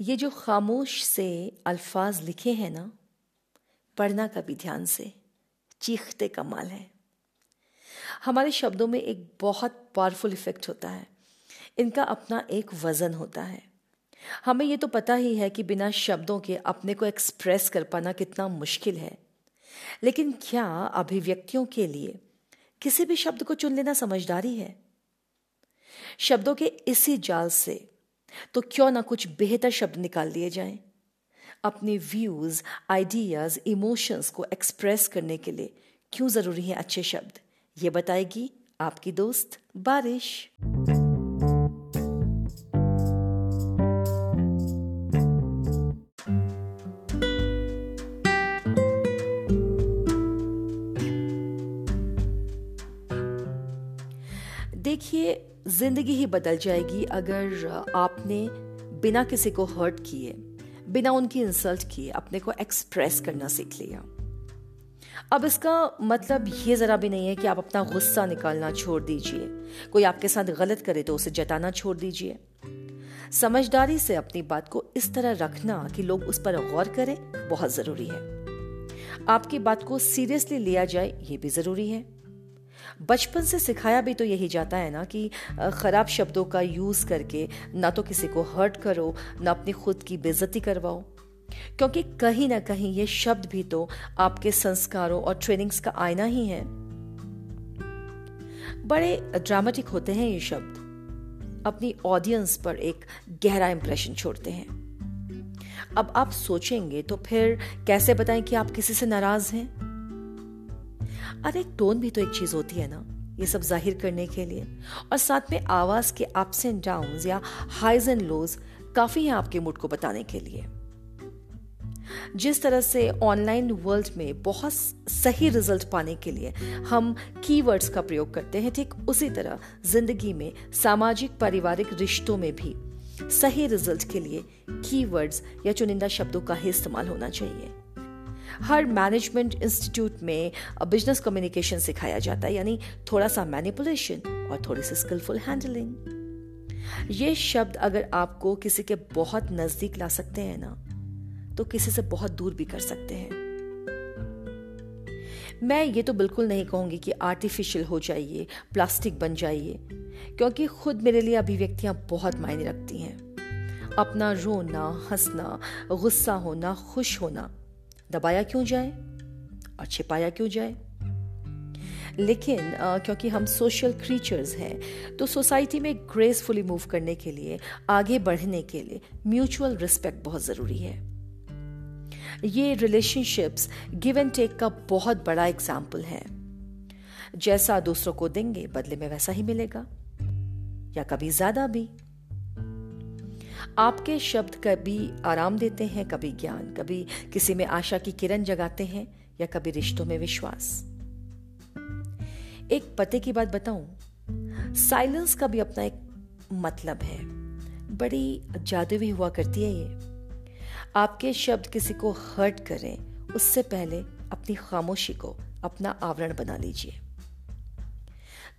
ये जो खामोश से अल्फाज लिखे हैं ना, पढ़ना कभी ध्यान से, चीखते कमाल है। हमारे शब्दों में एक बहुत पावरफुल इफ़ेक्ट होता है। इनका अपना एक वज़न होता है। हमें ये तो पता ही है कि बिना शब्दों के अपने को एक्सप्रेस कर पाना कितना मुश्किल है। लेकिन क्या अभिव्यक्तियों के लिए किसी भी शब्द को चुन लेना समझदारी है? शब्दों के इसी जाल से तो क्यों ना कुछ बेहतर शब्द निकाल लिए जाएँ? अपने व्यूज़ आइडियाज़ इमोशंस को एक्सप्रेस करने के लिए क्यों ज़रूरी है अच्छे शब्द? ये बताएगी आपकी दोस्त बारिश। देखिए, ज़िंदगी ही बदल जाएगी अगर आपने बिना किसी को हर्ट किए, बिना उनकी इंसल्ट किए, अपने को एक्सप्रेस करना सीख लिया। अब इसका मतलब ये ज़रा भी नहीं है कि आप अपना गुस्सा निकालना छोड़ दीजिए। कोई आपके साथ गलत करे तो उसे जताना छोड़ दीजिए। समझदारी से अपनी बात को इस तरह रखना कि लोग उस पर गौर करें, बहुत ज़रूरी है। आपकी बात को सीरियसली लिया जाए, ये भी ज़रूरी है। बचपन से सिखाया भी तो यही जाता है ना कि ख़राब शब्दों का यूज़ करके ना तो किसी को हर्ट करो, ना अपनी खुद की बेजती करवाओ। क्योंकि कहीं ना कहीं ये शब्द भी तो आपके संस्कारों और ट्रेनिंग्स का आईना ही है। बड़े ड्रामेटिक होते हैं ये शब्द। अपनी ऑडियंस पर एक गहरा इंप्रेशन छोड़ते हैं। अब आप सोचेंगे तो फिर कैसे बताएँ कि आप किसी से नाराज़ हैं? अरे, टोन भी तो एक चीज़ होती है ना, ये सब ज़ाहिर करने के लिए। और साथ में आवाज़ के अप्स एंड डाउन या हाइज एंड लोज काफ़ी है आपके मूड को बताने के लिए। जिस तरह से ऑनलाइन वर्ल्ड में बहुत सही रिज़ल्ट पाने के लिए हम कीवर्ड्स का प्रयोग करते हैं, ठीक उसी तरह ज़िंदगी में, सामाजिक, पारिवारिक रिश्तों में भी सही रिज़ल्ट के लिए कीवर्ड्स या चुनिंदा शब्दों का ही इस्तेमाल होना चाहिए। हर मैनेजमेंट इंस्टीट्यूट में बिज़नेस कम्युनिकेशन सिखाया जाता है, यानी थोड़ा सा मैनिपुलेशन और थोड़ी सी स्किलफुल हैंडलिंग ये शब्द अगर आपको किसी के बहुत नज़दीक ला सकते हैं ना तो किसी से बहुत दूर भी कर सकते हैं। मैं ये तो बिल्कुल नहीं कहूँगी कि आर्टिफिशियल हो जाइए प्लास्टिक बन जाइए, क्योंकि खुद मेरे लिए अभिव्यक्तियाँ बहुत मायने रखती हैं। अपना रोना, हंसना, गुस्सा होना, खुश होना दबाया क्यों जाए? और छिपाया क्यों जाए? लेकिन आ, क्योंकि हम सोशल क्रीचर्स हैं तो सोसाइटी में ग्रेसफुली मूव करने के लिए आगे बढ़ने के लिए म्यूचुअल रिस्पेक्ट बहुत ज़रूरी है। ये रिलेशनशिप्स गिव एंड टेक का बहुत बड़ा एग्ज़ाम्पल है। जैसा दूसरों को देंगे बदले में वैसा ही मिलेगा या कभी ज़्यादा भी। आपके शब्द कभी आराम देते हैं, कभी ज्ञान, कभी किसी में आशा की किरण जगाते हैं या कभी रिश्तों में विश्वास। एक पते की बात बताऊँ, साइलेंस का भी अपना एक मतलब है। बड़ी जादुई हुआ करती है ये। आपके शब्द किसी को हर्ट करें, उससे पहले अपनी खामोशी को अपना आवरण बना लीजिए।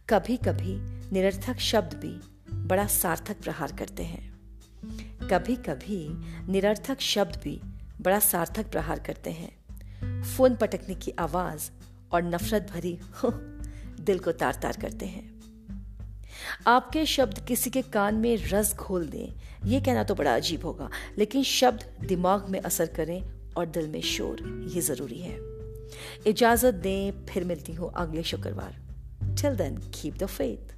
कभी कभी निरर्थक शब्द भी बड़ा सार्थक प्रहार करते हैं। कभी कभी निरर्थक शब्द भी बड़ा सार्थक प्रहार करते हैं। फ़ोन पटकने की आवाज़ और नफरत भरी दिल को तार तार करते हैं। आपके शब्द किसी के कान में रस घोल दें यह कहना तो बड़ा अजीब होगा, लेकिन शब्द दिमाग में असर करें और दिल में शोर, ये ज़रूरी है। इजाज़त दें, फिर मिलती हूँ अगले शुक्रवार। Till then keep the faith